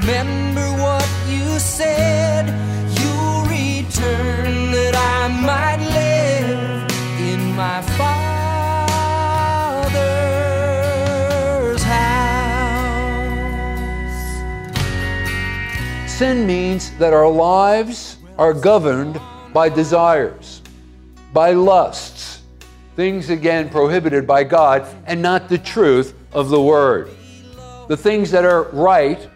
Remember what you said. You'll return that I might live in my Father's house. Sin means that our lives are governed by desires, by lusts, things again prohibited by God, and not the truth of the Word. The things that are right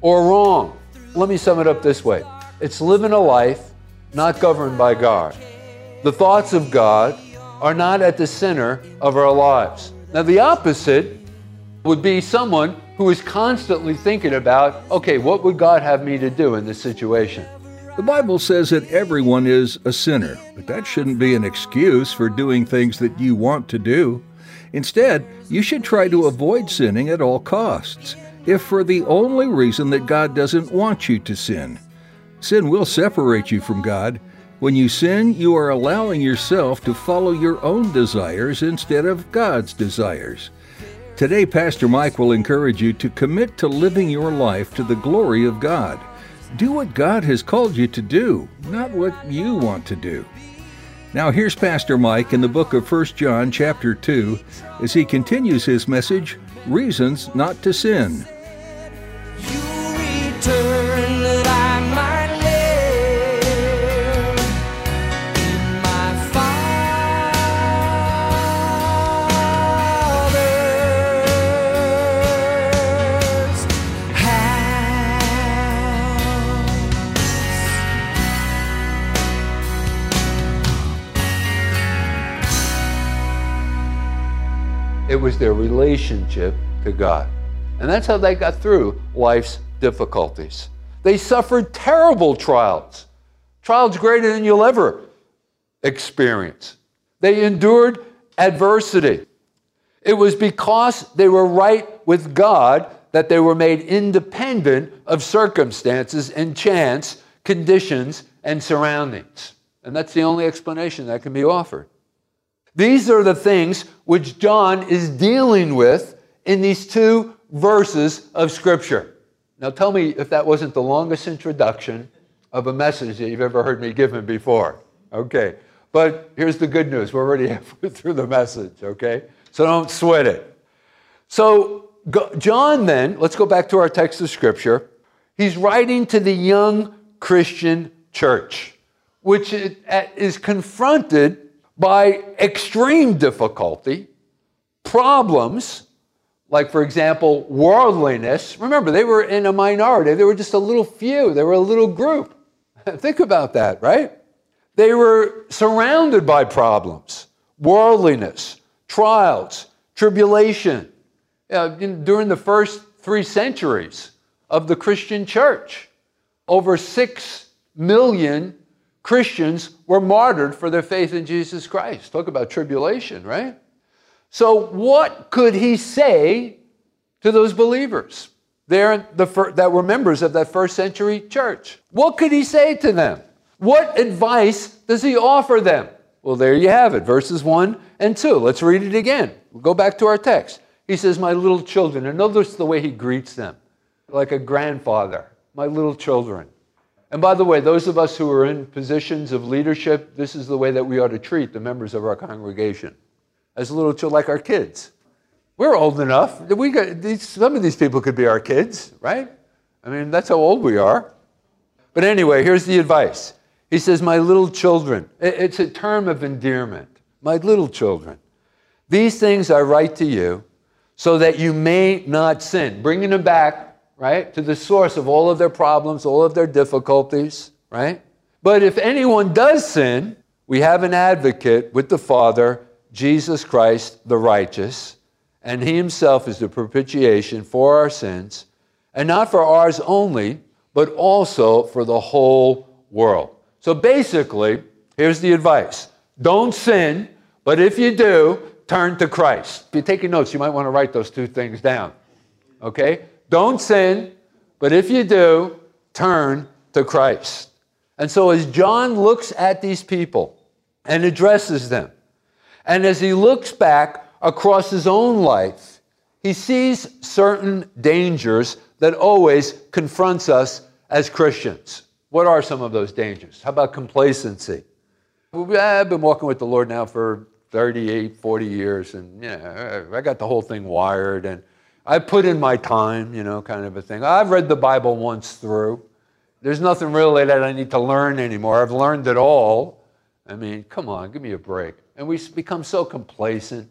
or wrong. Let me sum it up this way it's living a life not governed by God. The thoughts of God are not at the center of our lives. Now, the opposite would be someone who is constantly thinking about, okay, what would God have me to do in this situation? The Bible says that everyone is a sinner, but that shouldn't be an excuse for doing things that you want to do. Instead, you should try to avoid sinning at all costs, if for the only reason that God doesn't want you to sin. Sin will separate you from God. When you sin, you are allowing yourself to follow your own desires instead of God's desires. Today, Pastor Mike will encourage you to commit to living your life to the glory of God. Do what God has called you to do, not what you want to do. Now here's Pastor Mike in the book of 1 John chapter 2 as he continues his message, Reasons Not to Sin. It was their relationship to God. And that's how they got through life's difficulties. They suffered terrible trials, trials greater than you'll ever experience. They endured adversity. It was because they were right with God that they were made independent of circumstances and chance, conditions, and surroundings. And that's the only explanation that can be offered. These are the things which John is dealing with in these two verses of Scripture. Now, tell me if that wasn't the longest introduction of a message that you've ever heard me give him before. Okay. But here's the good news we're already halfway through the message, okay? So don't sweat it. So, John, then, let's go back to our text of Scripture. He's writing to the young Christian church, which is confronted by extreme difficulty, problems, like, for example, worldliness. Remember, they were in a minority, they were just a little few, they were a little group. Think about that, right? They were surrounded by problems, worldliness, trials, tribulation. Uh, in, during the first three centuries of the Christian church, over six million Christians were martyred for their faith in Jesus Christ. Talk about tribulation, right? So, what could he say to those believers there the fir- that were members of that first century church? What could he say to them? What advice does he offer them? Well, there you have it, verses 1 and 2. Let's read it again. We'll go back to our text. He says, My little children, and notice the way he greets them, like a grandfather, my little children. And by the way, those of us who are in positions of leadership, this is the way that we ought to treat the members of our congregation as little children, like our kids. We're old enough. We got, these, some of these people could be our kids, right? I mean, that's how old we are. But anyway, here's the advice. He says, My little children. It's a term of endearment. My little children. These things I write to you so that you may not sin. Bringing them back right, to the source of all of their problems, all of their difficulties, right? But if anyone does sin, we have an advocate with the Father, Jesus Christ the righteous, and he himself is the propitiation for our sins, and not for ours only, but also for the whole world. So basically, here's the advice don't sin, but if you do, turn to Christ. If you're taking notes, you might want to write those two things down. Okay? Don't sin, but if you do, turn to Christ. And so as John looks at these people and addresses them, and as he looks back across his own life, he sees certain dangers that always confronts us as Christians. What are some of those dangers? How about complacency? I've been walking with the Lord now for 38, 40 years, and yeah, I got the whole thing wired, and I put in my time, you know, kind of a thing. I've read the Bible once through. There's nothing really that I need to learn anymore. I've learned it all. I mean, come on, give me a break. And we become so complacent.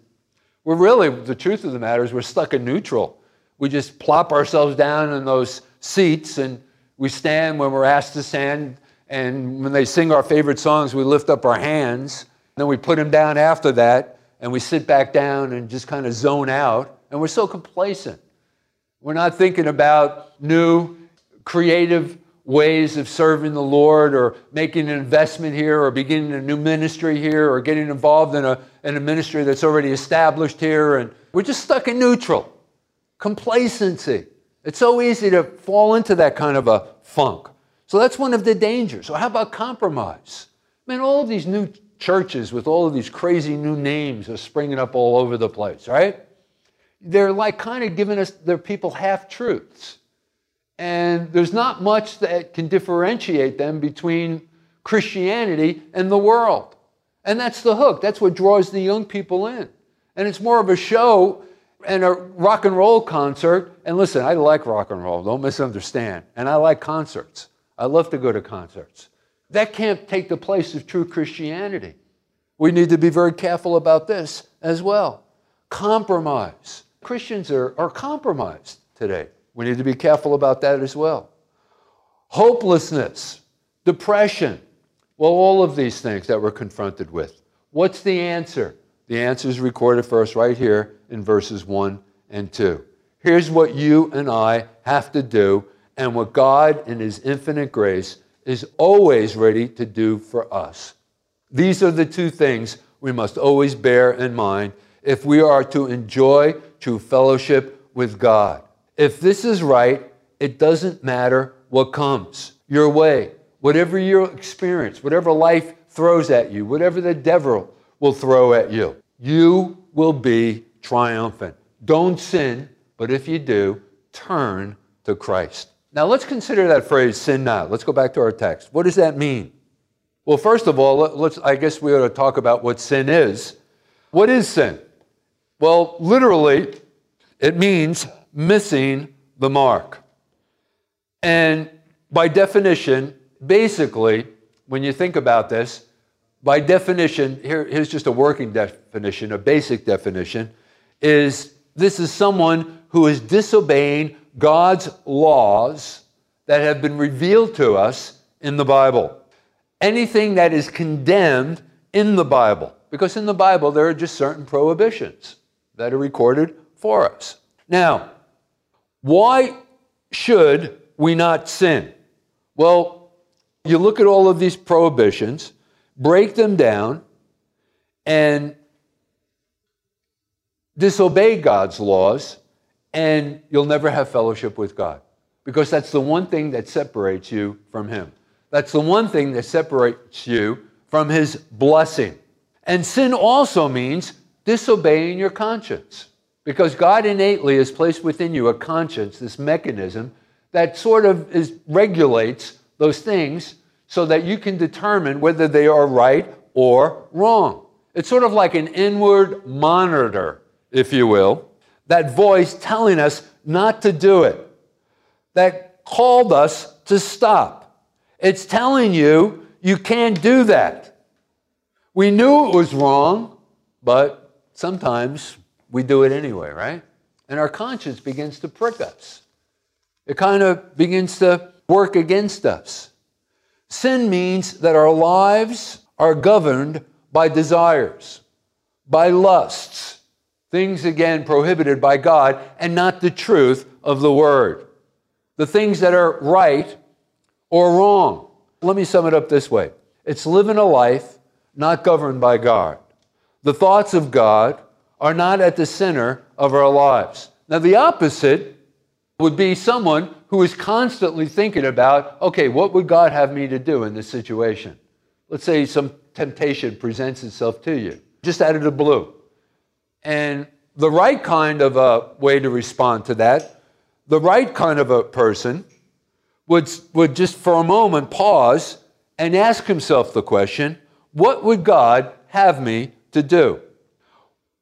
We're really, the truth of the matter is, we're stuck in neutral. We just plop ourselves down in those seats and we stand when we're asked to stand. And when they sing our favorite songs, we lift up our hands. Then we put them down after that and we sit back down and just kind of zone out. And we're so complacent. We're not thinking about new, creative ways of serving the Lord or making an investment here or beginning a new ministry here or getting involved in a, in a ministry that's already established here. And we're just stuck in neutral. Complacency. It's so easy to fall into that kind of a funk. So that's one of the dangers. So, how about compromise? I mean, all of these new churches with all of these crazy new names are springing up all over the place, right? They're like kind of giving us their people half truths. And there's not much that can differentiate them between Christianity and the world. And that's the hook. That's what draws the young people in. And it's more of a show and a rock and roll concert. And listen, I like rock and roll, don't misunderstand. And I like concerts. I love to go to concerts. That can't take the place of true Christianity. We need to be very careful about this as well. Compromise. Christians are, are compromised today. We need to be careful about that as well. Hopelessness, depression. Well, all of these things that we're confronted with. What's the answer? The answer is recorded for us right here in verses 1 and 2. Here's what you and I have to do, and what God, in His infinite grace, is always ready to do for us. These are the two things we must always bear in mind if we are to enjoy true fellowship with God. If this is right, it doesn't matter what comes your way, whatever your experience, whatever life throws at you, whatever the devil will throw at you, you will be triumphant. Don't sin, but if you do, turn to Christ. Now let's consider that phrase sin not. Let's go back to our text. What does that mean? Well, first of all, let's I guess we ought to talk about what sin is. What is sin? Well, literally, it means missing the mark. And by definition, basically, when you think about this, by definition, here, here's just a working definition, a basic definition, is this is someone who is disobeying God's laws that have been revealed to us in the Bible. Anything that is condemned in the Bible, because in the Bible there are just certain prohibitions that are recorded for us. Now, why should we not sin? Well, you look at all of these prohibitions, break them down, and disobey God's laws, and you'll never have fellowship with God. Because that's the one thing that separates you from Him. That's the one thing that separates you from His blessing. And sin also means disobeying your conscience. Because God innately has placed within you a conscience, this mechanism that sort of is, regulates those things so that you can determine whether they are right or wrong. It's sort of like an inward monitor, if you will, that voice telling us not to do it, that called us to stop. It's telling you you can't do that. We knew it was wrong, but sometimes we do it anyway, right? And our conscience begins to prick us. It kind of begins to work against us. Sin means that our lives are governed by desires, by lusts, things again prohibited by God, and not the truth of the Word. the things that are right or wrong. Let me sum it up this way it's living a life not governed by God. The thoughts of God are not at the center of our lives. Now, the opposite would be someone who is constantly thinking about, okay, what would God have me to do in this situation? Let's say some temptation presents itself to you, just out of the blue. And the right kind of a way to respond to that, the right kind of a person would, would just for a moment pause and ask himself the question what would God have me to do?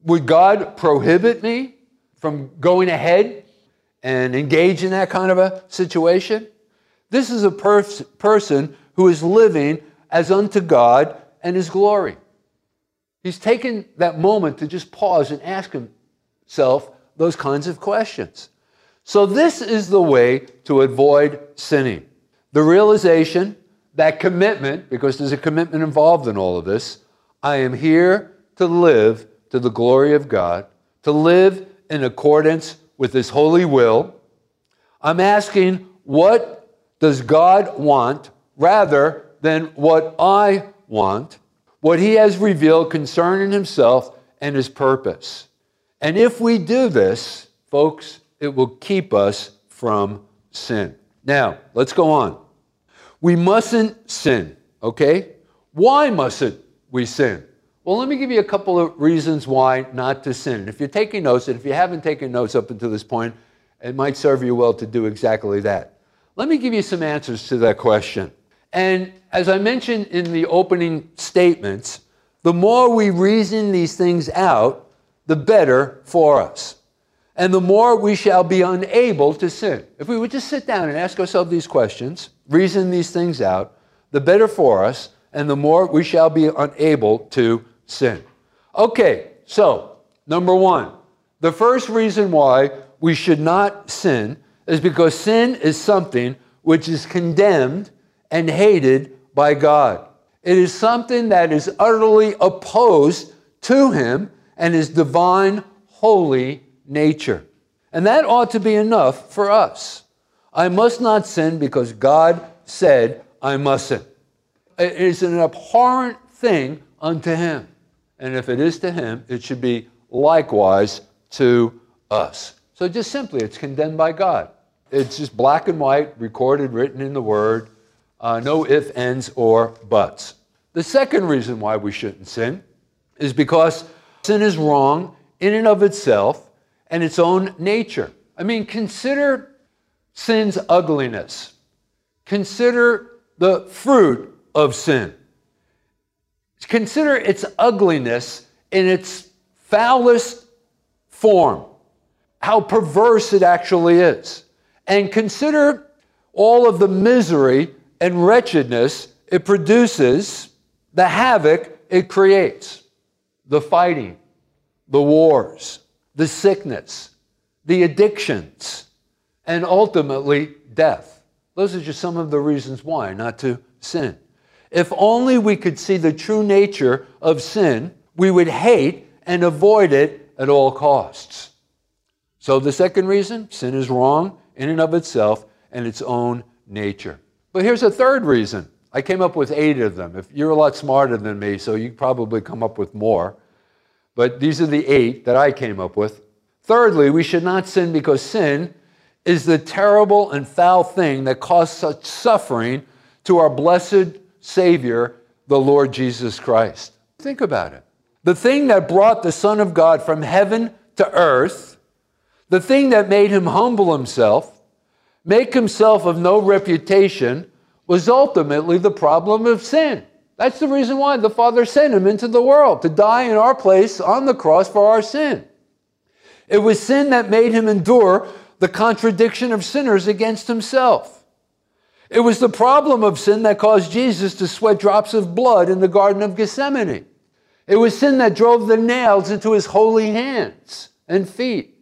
Would God prohibit me from going ahead and engage in that kind of a situation? This is a pers- person who is living as unto God and His glory. He's taken that moment to just pause and ask himself those kinds of questions. So, this is the way to avoid sinning. The realization, that commitment, because there's a commitment involved in all of this I am here to live to the glory of God, to live in accordance with His holy will. I'm asking, what does God want rather than what I want? What He has revealed concerning Himself and His purpose. And if we do this, folks, it will keep us from sin. Now, let's go on. We mustn't sin, okay? Why mustn't we sin? Well, let me give you a couple of reasons why not to sin. If you're taking notes, and if you haven't taken notes up until this point, it might serve you well to do exactly that. Let me give you some answers to that question. And as I mentioned in the opening statements, the more we reason these things out, the better for us. And the more we shall be unable to sin. If we would just sit down and ask ourselves these questions, reason these things out, the better for us, and the more we shall be unable to sin. Okay, so number one, the first reason why we should not sin is because sin is something which is condemned and hated by God. It is something that is utterly opposed to Him and His divine, holy nature. And that ought to be enough for us. I must not sin because God said I mustn't. It is an abhorrent thing unto Him. And if it is to Him, it should be likewise to us. So just simply, it's condemned by God. It's just black and white, recorded, written in the Word, uh, no ifs, ands, or buts. The second reason why we shouldn't sin is because sin is wrong in and of itself and its own nature. I mean, consider sin's ugliness. Consider the fruit of sin. Consider its ugliness in its foulest form, how perverse it actually is. And consider all of the misery and wretchedness it produces, the havoc it creates, the fighting, the wars, the sickness, the addictions, and ultimately death. Those are just some of the reasons why not to sin. If only we could see the true nature of sin, we would hate and avoid it at all costs. So, the second reason sin is wrong in and of itself and its own nature. But here's a third reason. I came up with eight of them. If you're a lot smarter than me, so you probably come up with more. But these are the eight that I came up with. Thirdly, we should not sin because sin is the terrible and foul thing that caused such suffering to our blessed Savior, the Lord Jesus Christ. Think about it. The thing that brought the Son of God from heaven to earth, the thing that made him humble himself, make himself of no reputation, was ultimately the problem of sin. That's the reason why the Father sent him into the world to die in our place on the cross for our sin. It was sin that made him endure the contradiction of sinners against himself. It was the problem of sin that caused Jesus to sweat drops of blood in the Garden of Gethsemane. It was sin that drove the nails into his holy hands and feet.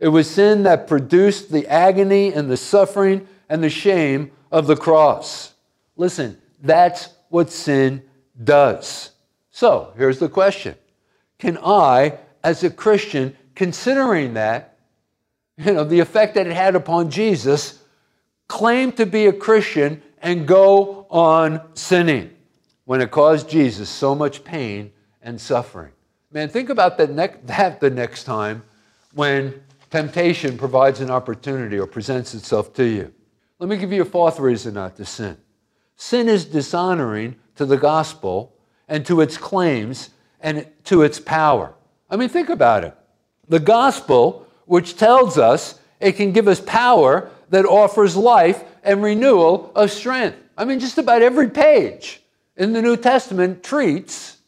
It was sin that produced the agony and the suffering and the shame of the cross. Listen, that's what sin does. So here's the question Can I, as a Christian, considering that, you know, the effect that it had upon Jesus, claim to be a Christian and go on sinning when it caused Jesus so much pain and suffering. Man, think about that, ne- that the next time when temptation provides an opportunity or presents itself to you. Let me give you a fourth reason not to sin. Sin is dishonoring to the gospel and to its claims and to its power. I mean, think about it. The gospel, which tells us it can give us power that offers life and renewal of strength. I mean, just about every page in the New Testament treats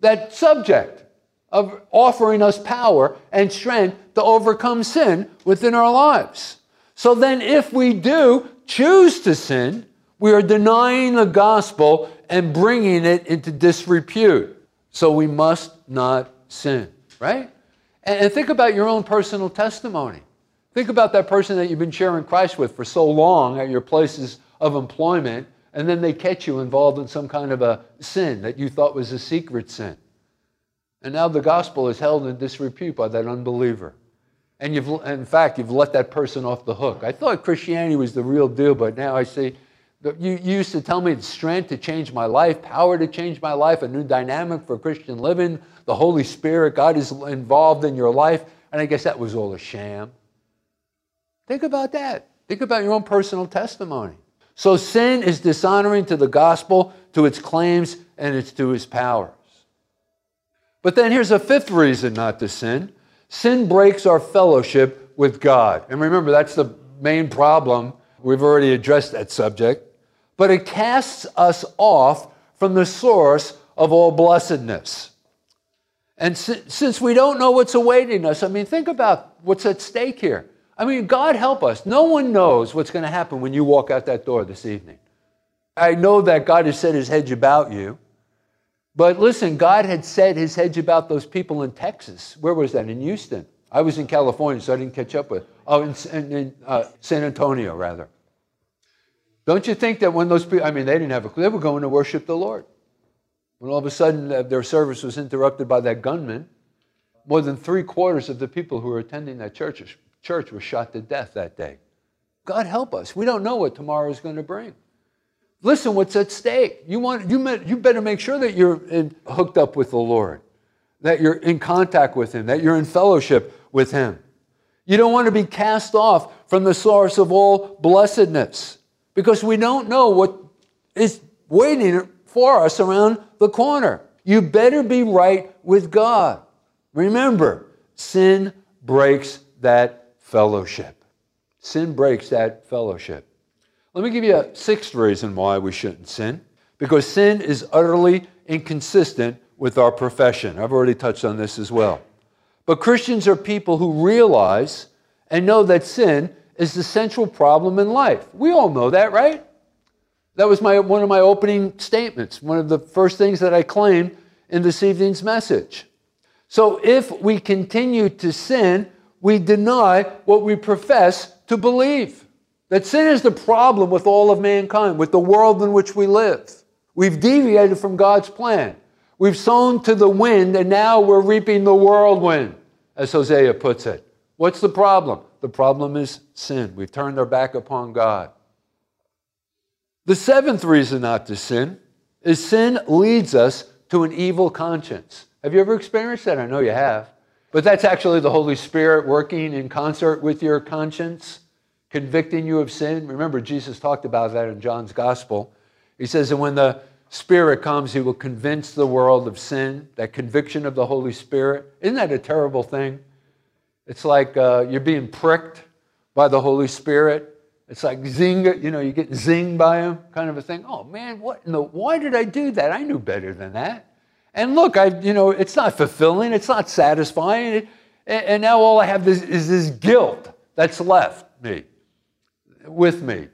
that subject of offering us power and strength to overcome sin within our lives. So then, if we do choose to sin, we are denying the gospel and bringing it into disrepute. So we must not sin, right? And, think about your own personal testimony. Think about that person that you've been sharing Christ with for so long at your places of employment, and then they catch you involved in some kind of a sin that you thought was a secret sin. And now the gospel is held in disrepute by that unbeliever. And you've, in fact, you've let that person off the hook. I thought Christianity was the real deal, but now I see you, used to tell me strength to change my life, power to change my life, a new dynamic for Christian living, the Holy Spirit, God is involved in your life. And I guess that was all a sham. Think about that. Think about your own personal testimony. So sin is dishonoring to the gospel, to its claims, and it's to its powers. But then here's a fifth reason not to sin sin breaks our fellowship with God. And remember, that's the main problem. We've already addressed that subject. But it casts us off from the source of all blessedness. And si- since we don't know what's awaiting us, I mean, think about what's at stake here. I mean, God help us. No one knows what's going to happen when you walk out that door this evening. I know that God has set his hedge about you. But listen, God had set his hedge about those people in Texas. Where was that? In Houston. I was in California, so I didn't catch up with. Oh, in, in, in uh, San Antonio, rather. Don't you think that when those people, I mean, they didn't have a clue, they were going to worship the Lord. When all of a sudden uh, their service was interrupted by that gunman, more than three quarters of the people who were attending that church, church was shot to death that day. God help us. We don't know what tomorrow is going to bring. Listen, what's at stake? You, want, you, you better make sure that you're in, hooked up with the Lord, that you're in contact with Him, that you're in fellowship with Him. You don't want to be cast off from the source of all blessedness because we don't know what is waiting for us around the corner. You better be right with God. Remember, sin breaks that fellowship. Sin breaks that fellowship. Let me give you a sixth reason why we shouldn't sin. Because sin is utterly inconsistent with our profession. I've already touched on this as well. But Christians are people who realize and know that sin is the central problem in life. We all know that, right? That was my, one of my opening statements, one of the first things that I claimed in this evening's message. So if we continue to sin, we deny what we profess to believe. That sin is the problem with all of mankind, with the world in which we live. We've deviated from God's plan. We've sown to the wind, and now we're reaping the whirlwind, as Hosea puts it. What's the problem? The problem is sin. We've turned our back upon God. The seventh reason not to sin is sin leads us to an evil conscience. Have you ever experienced that? I know you have. But that's actually the Holy Spirit working in concert with your conscience convicting you of sin. Remember, Jesus talked about that in John's Gospel. He says that when the Spirit comes, He will convince the world of sin, that conviction of the Holy Spirit. Isn't that a terrible thing? It's like uh, you're being pricked by the Holy Spirit. It's like zing, you know, you get zinged by Him, kind of a thing. Oh man, what in the, why did I do that? I knew better than that. And look, I, you know, it's not fulfilling, it's not satisfying. and, and now all I have is, is this guilt that's left me with me.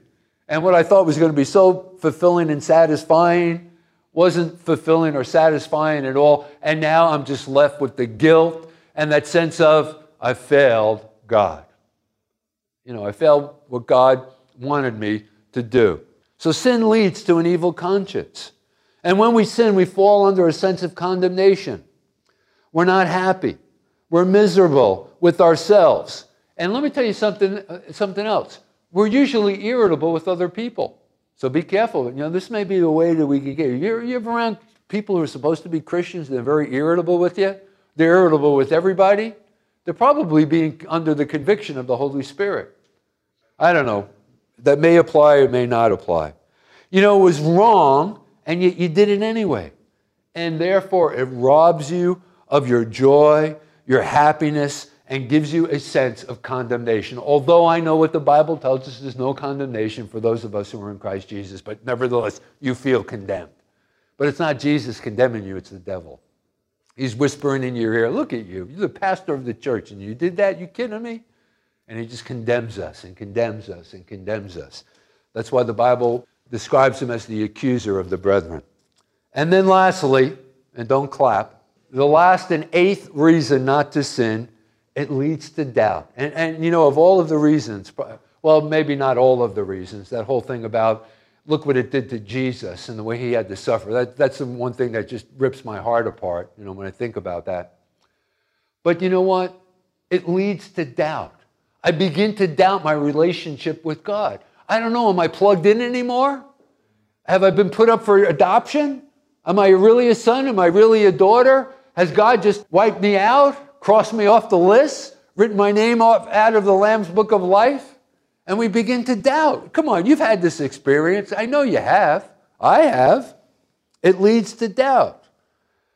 And what I thought was going to be so fulfilling and satisfying wasn't fulfilling or satisfying at all. And now I'm just left with the guilt and that sense of, I failed God. You know, I failed what God wanted me to do. So sin leads to an evil conscience. And when we sin, we fall under a sense of condemnation. We're not happy. We're miserable with ourselves. And let me tell you something, uh, something else we're usually irritable with other people. So be careful. You know, this may be the way that we can get. You're, you're around people who are supposed to be Christians, they're very irritable with you. They're irritable with everybody. They're probably being under the conviction of the Holy Spirit. I don't know. That may apply or may not apply. You know, it was wrong, and yet you did it anyway. And therefore, it robs you of your joy, your happiness, and gives you a sense of condemnation. Although I know what the Bible tells us, there's no condemnation for those of us who are in Christ Jesus, but nevertheless, you feel condemned. But it's not Jesus condemning you, it's the devil. He's whispering in your ear, Look at you. You're the pastor of the church, and you did that? You kidding me? And he just condemns us and condemns us and condemns us. That's why the Bible describes him as the accuser of the brethren. And then, lastly, and don't clap, the last and eighth reason not to sin, it leads to doubt. And, and you know, of all of the reasons, well, maybe not all of the reasons, that whole thing about look what it did to Jesus and the way he had to suffer. That, that's the one thing that just rips my heart apart, you know, when I think about that. But you know what? It leads to doubt. I begin to doubt my relationship with God. I don't know, am I plugged in anymore? Have I been put up for adoption? Am I really a son? Am I really a daughter? Has God just wiped me out, crossed me off the list, written my name off out of the Lamb's book of life? And we begin to doubt. Come on, you've had this experience. I know you have. I have. It leads to doubt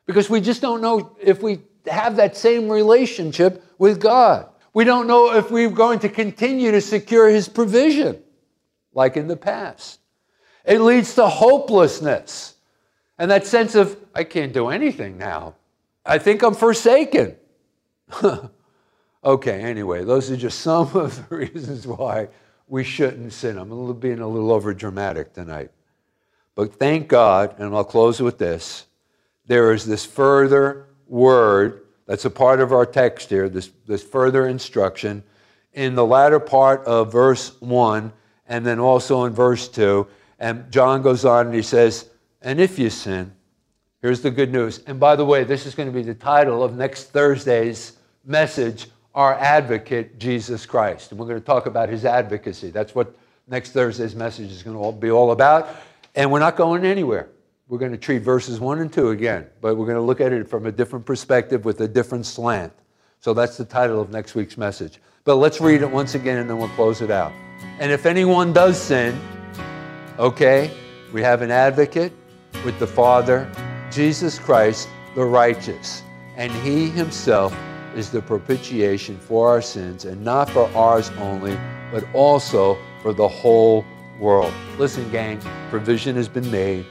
because we just don't know if we have that same relationship with God. We don't know if we're going to continue to secure His provision like in the past. It leads to hopelessness and that sense of, I can't do anything now. I think I'm forsaken. okay, anyway, those are just some of the reasons why we shouldn't sin. I'm a little, being a little over dramatic tonight. But thank God, and I'll close with this there is this further word that's a part of our text here, this, this further instruction in the latter part of verse 1 and then also in verse 2. And John goes on and he says, And if you sin, here's the good news. And by the way, this is going to be the title of next Thursday's message Our Advocate, Jesus Christ. And we're going to talk about his advocacy. That's what next Thursday's message is going to be all about. And we're not going anywhere. We're going to treat verses 1 and 2 again, but we're going to look at it from a different perspective with a different slant. So that's the title of next week's message. But let's read it once again and then we'll close it out. And if anyone does sin, okay, we have an advocate with the Father, Jesus Christ, the righteous. And he himself is the propitiation for our sins, and not for ours only, but also for the whole world. Listen, gang, provision has been made.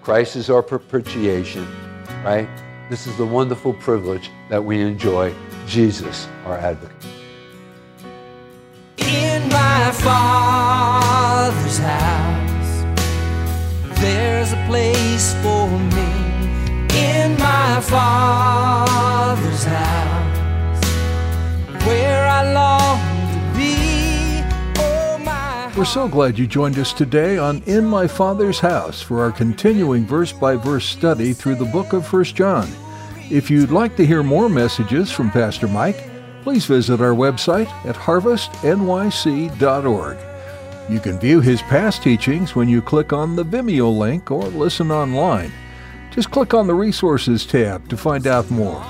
Christ is our propitiation, right? This is the wonderful privilege that we enjoy. Jesus, our advocate. Father's house, there's a place for me. In my father's house, where I long to be. Oh, my We're so glad you joined us today on In My Father's House for our continuing verse by verse study through the book of 1 John. If you'd like to hear more messages from Pastor Mike, please visit our website at harvestnyc.org. You can view his past teachings when you click on the Vimeo link or listen online. Just click on the Resources tab to find out more.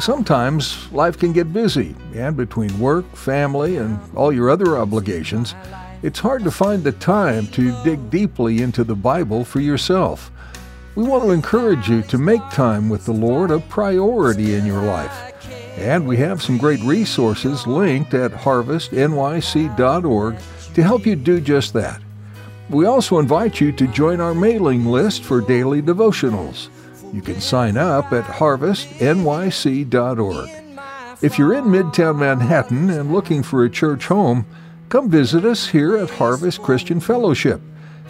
Sometimes life can get busy, and between work, family, and all your other obligations, it's hard to find the time to dig deeply into the Bible for yourself. We want to encourage you to make time with the Lord a priority in your life. And we have some great resources linked at harvestnyc.org to help you do just that. We also invite you to join our mailing list for daily devotionals. You can sign up at harvestnyc.org. If you're in Midtown Manhattan and looking for a church home, come visit us here at Harvest Christian Fellowship.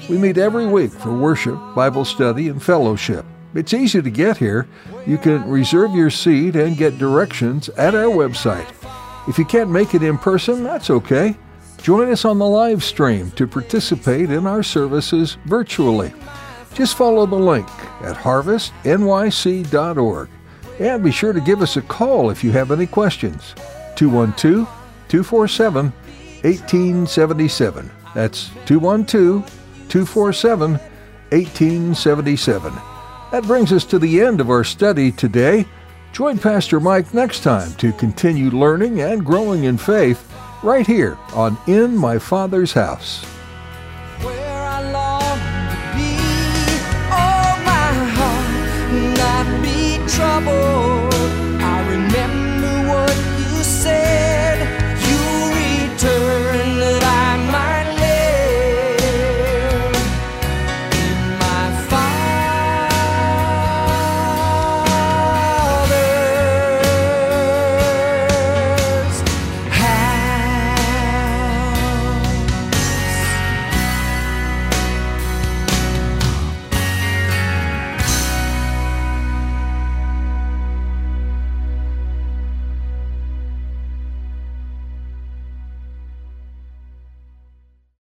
We meet every week for worship, Bible study, and fellowship. It's easy to get here. You can reserve your seat and get directions at our website. If you can't make it in person, that's okay. Join us on the live stream to participate in our services virtually. Just follow the link at harvestnyc.org and be sure to give us a call if you have any questions. 212 247 1877. That's 212 247 1877. That brings us to the end of our study today. Join Pastor Mike next time to continue learning and growing in faith right here on In My Father's House. Where